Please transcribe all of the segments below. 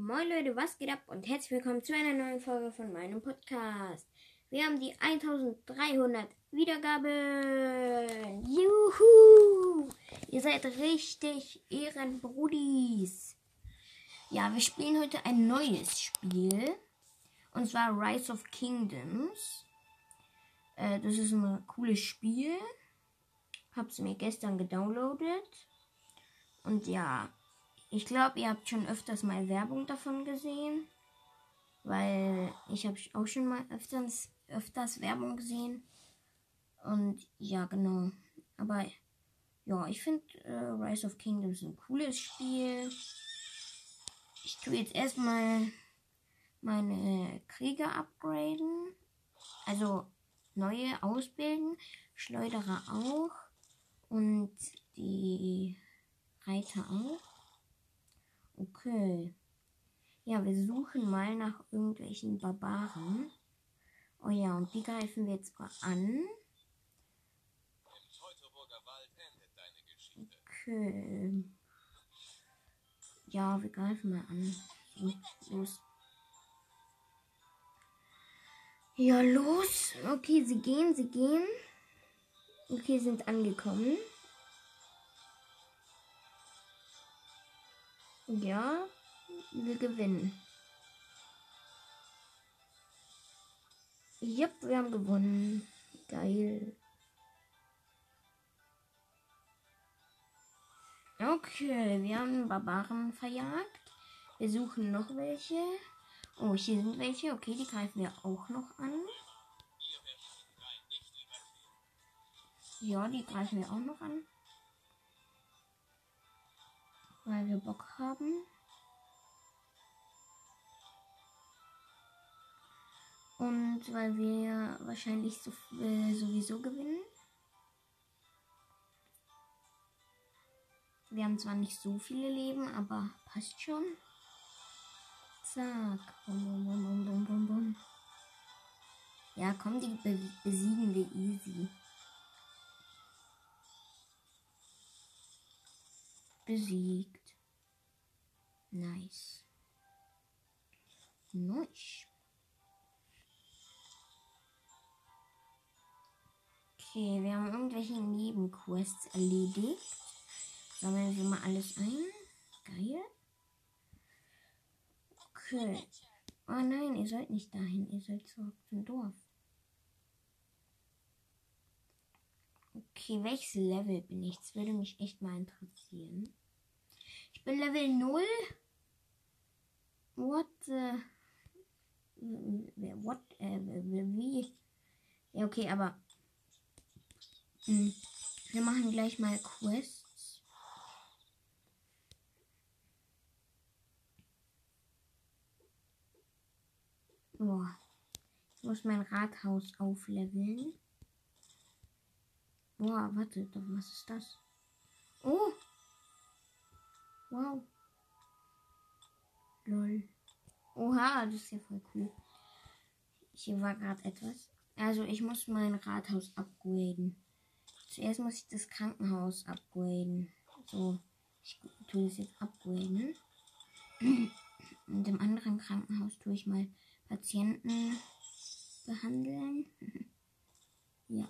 Moin Leute, was geht ab und herzlich willkommen zu einer neuen Folge von meinem Podcast. Wir haben die 1300 Wiedergaben. Juhu! Ihr seid richtig Ehrenbrudis. Ja, wir spielen heute ein neues Spiel. Und zwar Rise of Kingdoms. Äh, das ist ein cooles Spiel. Hab's mir gestern gedownloadet. Und ja, ich glaube, ihr habt schon öfters mal Werbung davon gesehen. Weil ich habe auch schon mal öfters, öfters Werbung gesehen. Und ja, genau. Aber ja, ich finde äh, Rise of Kingdoms ein cooles Spiel. Ich tue jetzt erstmal meine Krieger upgraden. Also neue ausbilden. Schleuderer auch. Und die Reiter auch. Okay. Ja, wir suchen mal nach irgendwelchen Barbaren. Oh ja, und die greifen wir jetzt mal an. Okay. Ja, wir greifen mal an. Los. Ja, los. Okay, sie gehen, sie gehen. Okay, sind angekommen. Ja, wir gewinnen. Yep, wir haben gewonnen. Geil. Okay, wir haben Barbaren verjagt. Wir suchen noch welche. Oh, hier sind welche. Okay, die greifen wir auch noch an. Ja, die greifen wir auch noch an weil wir Bock haben. Und weil wir wahrscheinlich so, äh, sowieso gewinnen. Wir haben zwar nicht so viele Leben, aber passt schon. Zack. Bum, bum, bum. Ja, komm, die be besiegen wir easy. Besiegt. Nice. Nice. Okay, wir haben irgendwelche Nebenquests erledigt. Sammeln wir mal alles ein. Geil. Okay. Oh nein, ihr sollt nicht dahin. Ihr sollt zurück zum Dorf. Okay, welches Level bin ich? Das würde mich echt mal interessieren. Bin Level 0. What? Äh, what? Äh, wie? Ja, okay, aber. Mh, hm, wir machen gleich mal Quests. Boah. Ich muss mein Rathaus aufleveln. Boah, warte, was ist das? Oh! Wow. Lol. Oha, das ist ja voll cool. Hier war gerade etwas. Also ich muss mein Rathaus upgraden. Zuerst muss ich das Krankenhaus upgraden. So, ich tue das jetzt upgraden. Und im anderen Krankenhaus tue ich mal Patienten behandeln. ja.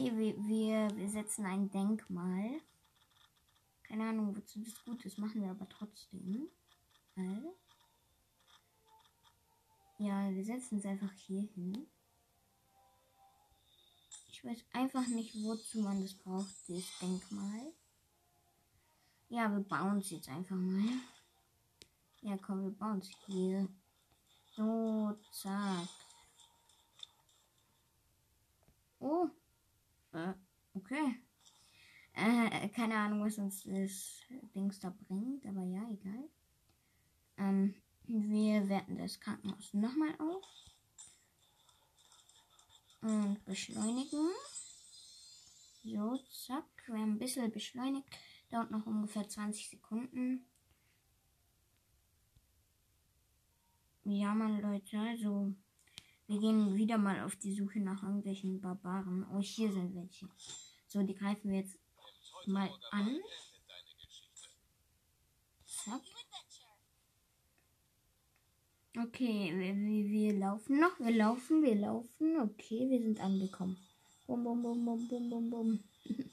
Okay, wir, wir, setzen ein Denkmal. Keine Ahnung, wozu das gut ist, machen wir aber trotzdem. Ja, wir setzen es einfach hier hin. Ich weiß einfach nicht, wozu man das braucht, dieses Denkmal. Ja, wir bauen es jetzt einfach mal. Ja, komm, wir bauen es hier. So, zack. Oh. Äh, okay. Äh, keine Ahnung, was uns das Dings da bringt, aber ja, egal. Ähm, wir werten das Krankenhaus nochmal auf. Und beschleunigen. So, zack. Wir haben ein bisschen beschleunigt. Dauert noch ungefähr 20 Sekunden. Ja, meine Leute, also wir gehen wieder mal auf die Suche nach irgendwelchen Barbaren. Oh, hier sind welche. So, die greifen wir jetzt mal an. Zack. Okay, wir, wir, laufen noch. Wir laufen, wir laufen. Okay, wir sind angekommen. Bum, bum, bum, bum, bum, bum, bum.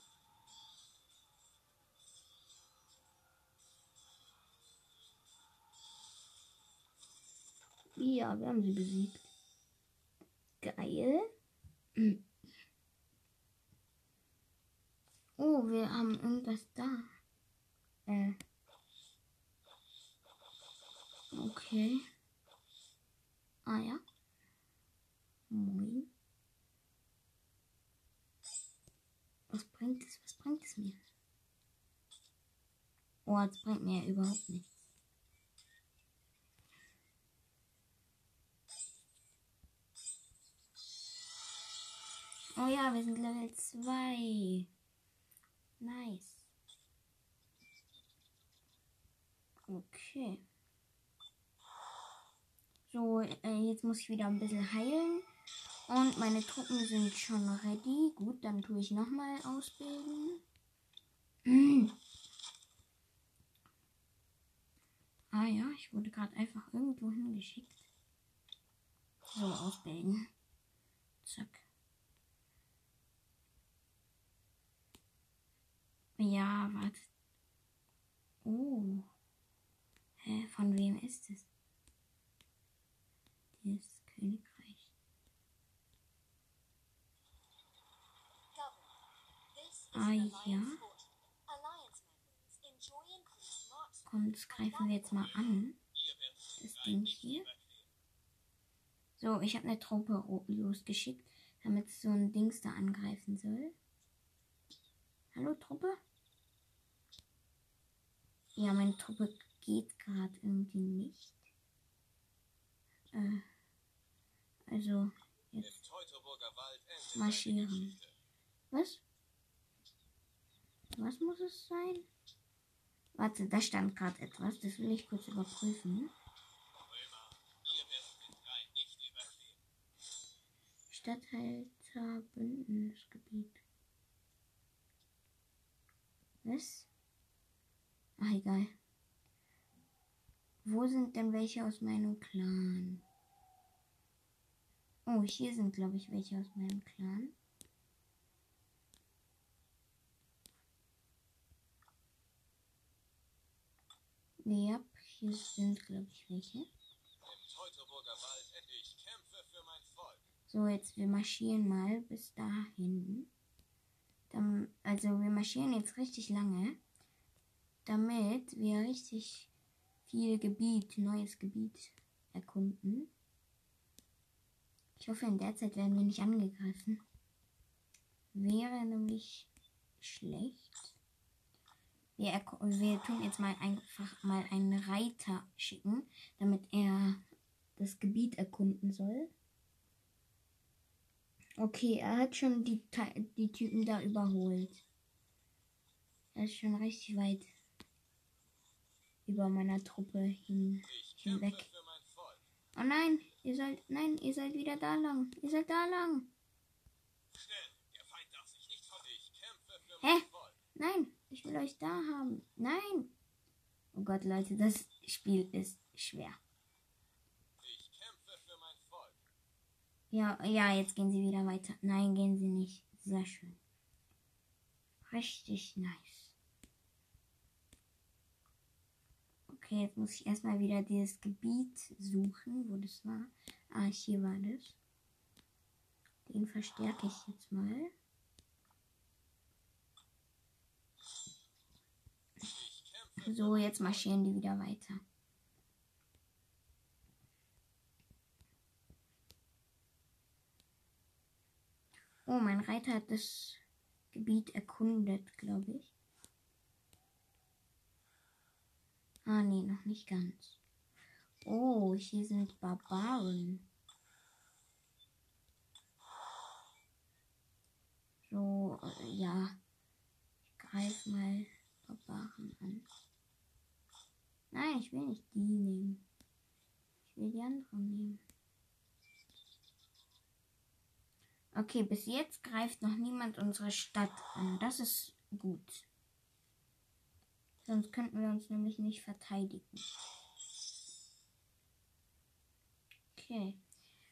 ja, wir haben sie besiegt. Geil. Oh, wir haben irgendwas da. Äh. Okay. Ah ja. Moin. Was bringt es? Was bringt es mir? Oh, es bringt mir überhaupt nichts. Oh ja, wir sind Level 2. Nice. Okay. So, äh, jetzt muss ich wieder ein bisschen heilen. Und meine Truppen sind schon ready. Gut, dann tue ich nochmal ausbilden. Ah ja, ich wurde gerade einfach irgendwo hingeschickt. So, ausbilden. Zack. Ja, warte. Oh. Hä, von wem ist es? Das Königreich. Ah ja. Komm, das greifen wir jetzt mal an. Das Ding hier. So, ich habe eine Truppe losgeschickt, damit so ein Dings da angreifen soll. Hallo Truppe? Ja, meine Truppe geht gerade irgendwie nicht. Äh, also, jetzt marschieren. Was? Was muss es sein? Warte, da stand gerade etwas. Das will ich kurz überprüfen. Stadthalter Bündnisgebiet. Was? Ach, egal. Wo sind denn welche aus meinem Clan? Oh, hier sind, glaube ich, welche aus meinem Clan. Ja, hier sind, glaube ich, welche. So, jetzt wir marschieren mal bis dahin. Dann, also wir marschieren jetzt richtig lange, damit wir richtig viel Gebiet, neues Gebiet erkunden. Ich hoffe, in der Zeit werden wir nicht angegriffen. Wäre nämlich schlecht. Wir, wir tun jetzt mal einfach mal einen Reiter schicken, damit er das Gebiet erkunden soll. Okay, er hat schon die, die Typen da überholt. Er ist schon richtig weit über meiner Truppe hin, hinweg. Oh nein, ihr sollt, nein, ihr seid wieder da lang. Ihr seid da lang. Hä? Nein, ich will euch da haben. Nein. Oh Gott, Leute, das Spiel ist schwer. Ja, ja, jetzt gehen sie wieder weiter. Nein, gehen sie nicht. Sehr schön. Richtig nice. Okay, jetzt muss ich erstmal wieder dieses Gebiet suchen, wo das war. Ah, hier war das. Den verstärke ich jetzt mal. So, jetzt marschieren die wieder weiter. Oh, mein Reiter hat das Gebiet erkundet, glaube ich. Ah, nee, noch nicht ganz. Oh, hier sind Barbaren. So, äh, ja. Ich greife mal Barbaren an. Nein, ich will nicht die nehmen. Ich will die anderen nehmen. Okay, bis jetzt greift noch niemand unsere Stadt an. Das ist gut. Sonst könnten wir uns nämlich nicht verteidigen. Okay.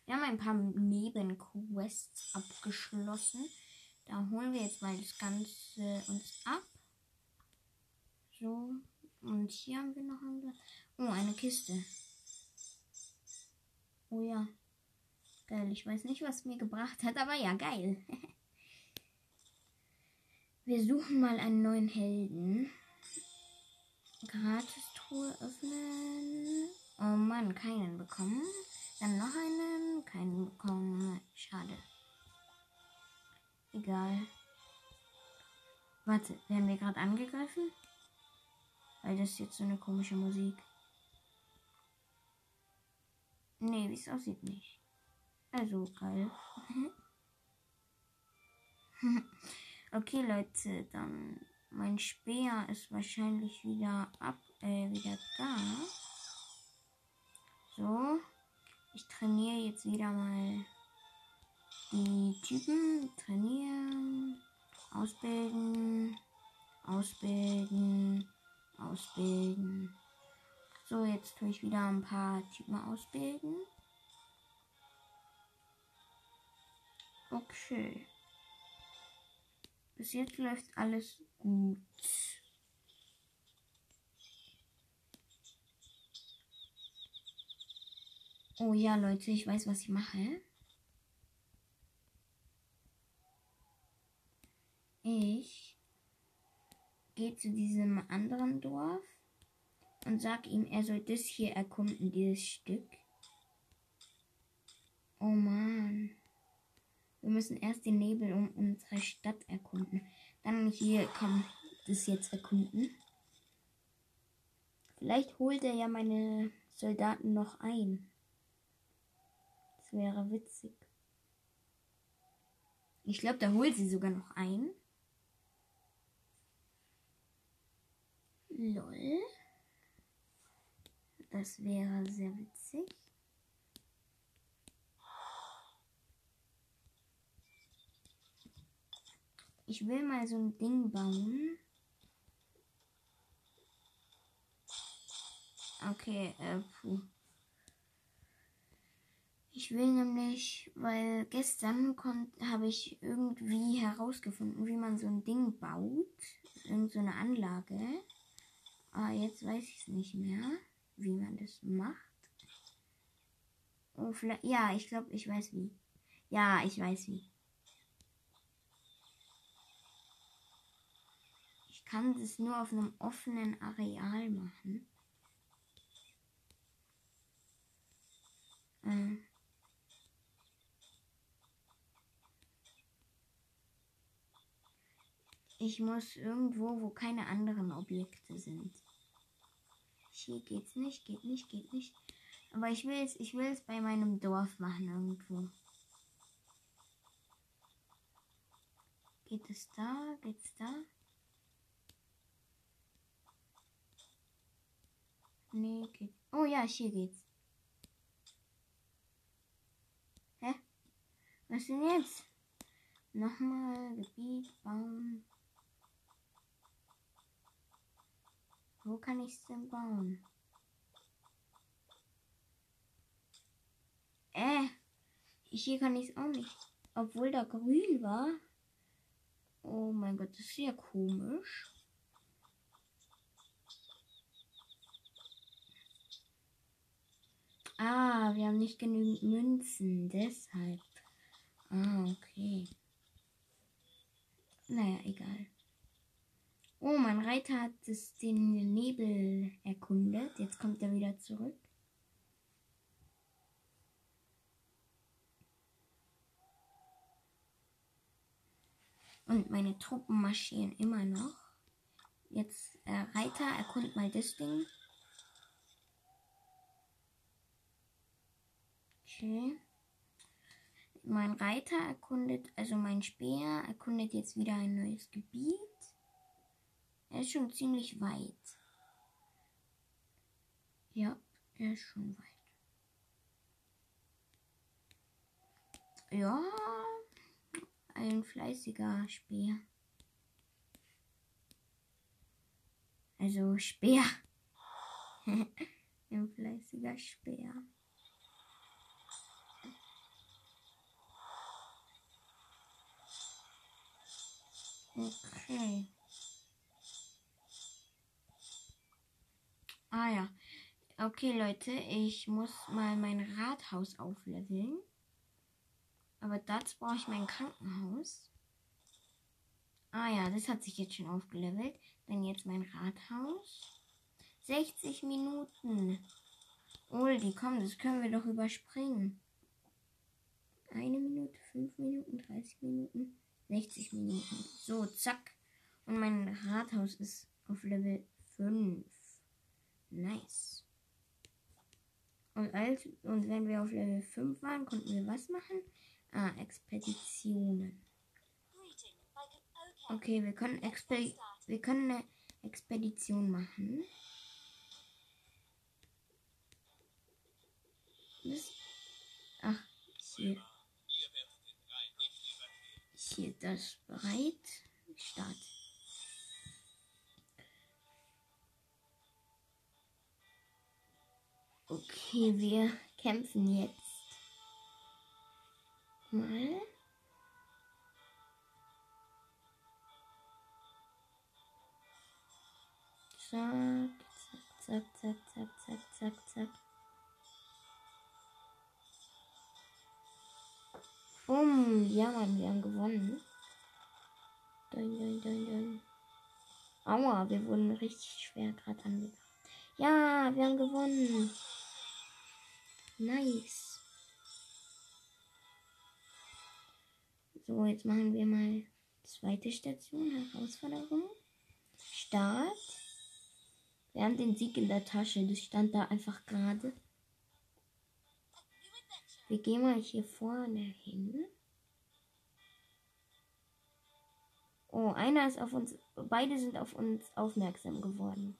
Wir haben ein paar Nebenquests abgeschlossen. Da holen wir jetzt mal das Ganze uns ab. So. Und hier haben wir noch eine. Oh, eine Kiste. Oh ja. Geil. Ich weiß nicht, was mir gebracht hat, aber ja, geil. wir suchen mal einen neuen Helden. Gratis-Truhe öffnen. Oh Mann, keinen bekommen. Dann noch einen. Keinen bekommen. Schade. Egal. Warte, werden wir gerade angegriffen? Weil das ist jetzt so eine komische Musik. Nee, wie es aussieht nicht. Also geil. okay, Leute, dann mein Speer ist wahrscheinlich wieder ab, äh, wieder da. So. Ich trainiere jetzt wieder mal die Typen. Trainieren. Ausbilden. Ausbilden. Ausbilden. So, jetzt tue ich wieder ein paar Typen ausbilden. Okay. Bis jetzt läuft alles gut. Oh ja, Leute, ich weiß, was ich mache. Ich gehe zu diesem anderen Dorf und sag ihm, er soll das hier erkunden, dieses Stück. Oh Mann. Wir müssen erst den Nebel um unsere Stadt erkunden. Dann hier, komm, das jetzt erkunden. Vielleicht holt er ja meine Soldaten noch ein. Das wäre witzig. Ich glaube, da holt sie sogar noch ein. Lol. Das wäre sehr witzig. Ich will mal so ein Ding bauen. Okay, äh, puh. Ich will nämlich, weil gestern habe ich irgendwie herausgefunden, wie man so ein Ding baut. Irgend so eine Anlage. Aber jetzt weiß ich es nicht mehr, wie man das macht. Oh, ja, ich glaube, ich weiß wie. Ja, ich weiß wie. Kann das nur auf einem offenen Areal machen. Ähm. Ich muss irgendwo, wo keine anderen Objekte sind. Hier geht's nicht, geht nicht, geht nicht. Aber ich will es, ich will es bei meinem Dorf machen irgendwo. Geht es da? Geht's da? Nee, geht. Oh ja, hier geht's. Hä? Was denn jetzt? Nochmal Gebiet bauen. Wo kann ich es denn bauen? Äh, hier kann ich es auch nicht. Obwohl da grün war. Oh mein Gott, das ist ja komisch. Ah, wir haben nicht genügend Münzen, deshalb. Ah, okay. Naja, egal. Oh, mein Reiter hat das, den Nebel erkundet. Jetzt kommt er wieder zurück. Und meine Truppen marschieren immer noch. Jetzt äh, Reiter, erkundet mal das Ding. Okay. Mein Reiter erkundet, also mein Speer erkundet jetzt wieder ein neues Gebiet. Er ist schon ziemlich weit. Ja, er ist schon weit. Ja, ein fleißiger Speer. Also Speer. ein fleißiger Speer. Okay. Ah ja. Okay, Leute, ich muss mal mein Rathaus aufleveln. Aber dazu brauche ich mein Krankenhaus. Ah ja, das hat sich jetzt schon aufgelevelt. Dann jetzt mein Rathaus. 60 Minuten. Uldi, komm, das können wir doch überspringen. Eine Minute, fünf Minuten, 30 Minuten, 60 Minuten. So, zack. Und mein Rathaus ist auf Level 5. Nice. Und, als, und wenn wir auf Level 5 waren, konnten wir was machen? Ah, Expeditionen. Okay, wir können, Expe wir können eine Expedition machen. Ach, hier. Hier das bereit. Start. Okay, wir kämpfen jetzt mal. Zack, zack, zack, zack, zack, zack, zack. Bumm, ja Mann, wir haben gewonnen. Doin, doin, doin, doin. Aua, wir wurden richtig schwer gerade angegriffen. Ja, wir haben gewonnen. Nice. So, jetzt machen wir mal zweite Station, Herausforderung. Start. Wir haben den Sieg in der Tasche. Das stand da einfach gerade. Wir gehen mal hier vorne hin. Oh, einer ist auf uns. Beide sind auf uns aufmerksam geworden.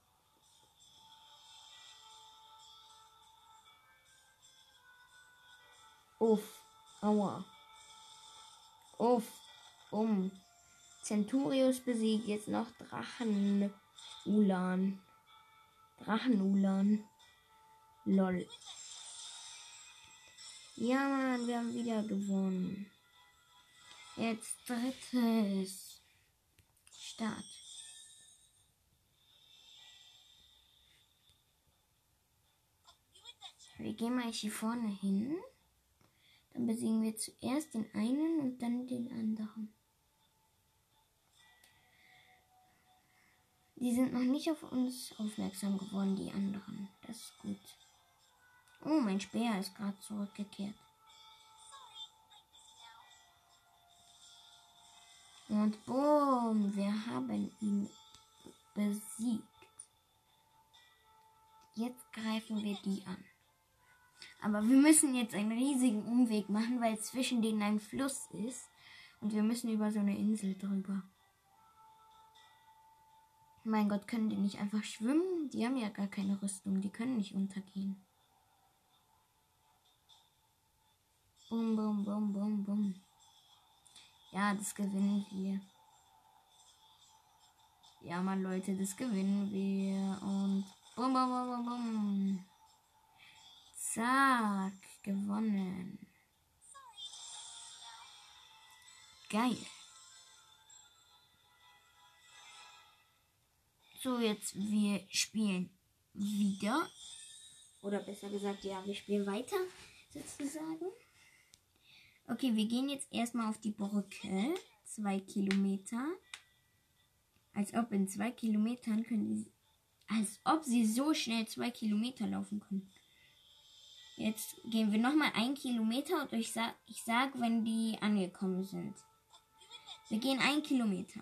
Uff. Aua. Uff. Um. Centurius besiegt jetzt noch Drachen. Ulan. Drachen Ulan. Lol. Ja, Mann, wir haben wieder gewonnen. Jetzt drittes. Start. Wir gehen mal hier vorne hin. Dann besiegen wir zuerst den einen und dann den anderen. Die sind noch nicht auf uns aufmerksam geworden, die anderen. Das ist gut. Oh, mein Speer ist gerade zurückgekehrt. Und boom, wir haben ihn besiegt. Jetzt greifen wir die an. Aber wir müssen jetzt einen riesigen Umweg machen, weil zwischen denen ein Fluss ist. Und wir müssen über so eine Insel drüber. Mein Gott, können die nicht einfach schwimmen? Die haben ja gar keine Rüstung. Die können nicht untergehen. Bum, bum, bum, bum, bum. Ja, das gewinnen wir. Ja, Mann, Leute, das gewinnen wir. Und bum, bum, bum, bum, bum. Zack, gewonnen. Geil. So, jetzt wir spielen wieder. Oder besser gesagt, ja, wir spielen weiter, sozusagen. Okay, wir gehen jetzt erstmal auf die Brücke. Zwei Kilometer. Als ob in zwei Kilometern können die. Als ob sie so schnell zwei Kilometer laufen können. Jetzt gehen wir nochmal ein Kilometer und ich sag, ich sag, wenn die angekommen sind. Wir gehen ein Kilometer.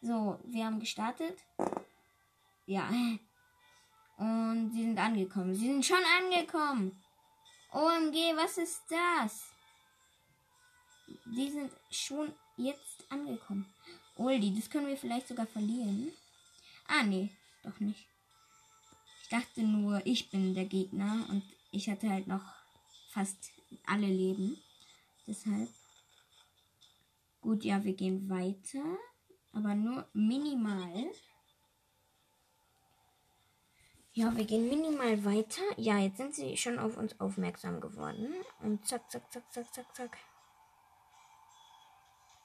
So, wir haben gestartet. Ja. Und sie sind angekommen. Sie sind schon angekommen. OMG, was ist das? Die sind schon jetzt angekommen. Uldi, das können wir vielleicht sogar verlieren. Ah, nee, doch nicht. Ich dachte nur, ich bin der Gegner und ich hatte halt noch fast alle Leben. Deshalb. Gut, ja, wir gehen weiter. Aber nur minimal. Ja, wir gehen minimal weiter. Ja, jetzt sind sie schon auf uns aufmerksam geworden. Und zack, zack, zack, zack, zack, zack.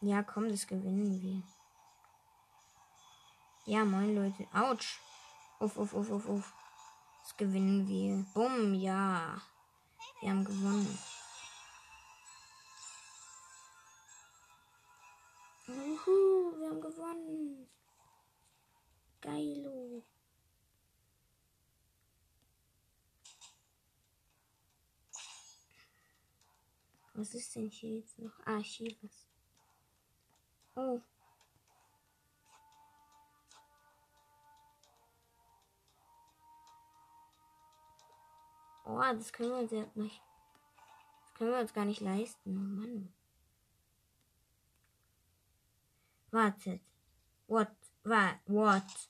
Ja, komm, das gewinnen wir. Ja, moin Leute. Autsch. Uff, uff, uff, uff, uff. Das gewinnen wir. Bumm, ja. Wir haben gewonnen. Uhu, wir haben gewonnen. Geilo. Was ist denn hier jetzt noch? Ah, hier was. Oh. Oh, das können wir uns ja nicht. Das können wir uns gar nicht leisten. Oh Mann. Wartet. What? What? What?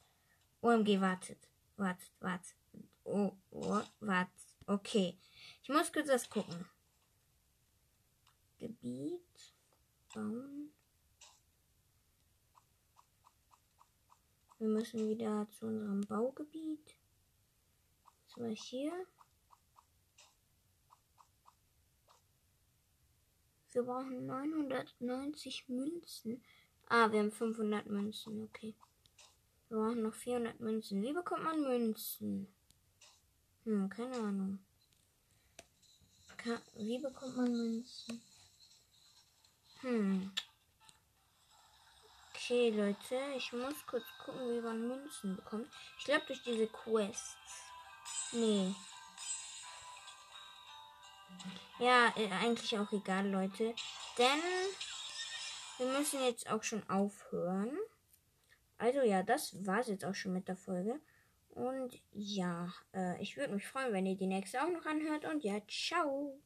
OMG, wartet. Wartet, wartet. Oh, oh, wartet. Okay. Ich muss kurz was gucken. Gebiet. Bauen. Wir müssen wieder zu unserem Baugebiet. Das war hier. Wir brauchen 990 Münzen. Ah, wir haben 500 Münzen. Okay. Wir brauchen noch 400 Münzen. Wie bekommt man Münzen? Hm, keine Ahnung. Wie bekommt man Münzen? Hm. Okay, Leute. Ich muss kurz gucken, wie man Münzen bekommt. Ich glaube durch diese Quests. Nee. Ja, äh, eigentlich auch egal, Leute. Denn wir müssen jetzt auch schon aufhören. Also ja, das war's jetzt auch schon mit der Folge. Und ja, äh, ich würde mich freuen, wenn ihr die nächste auch noch anhört. Und ja, ciao.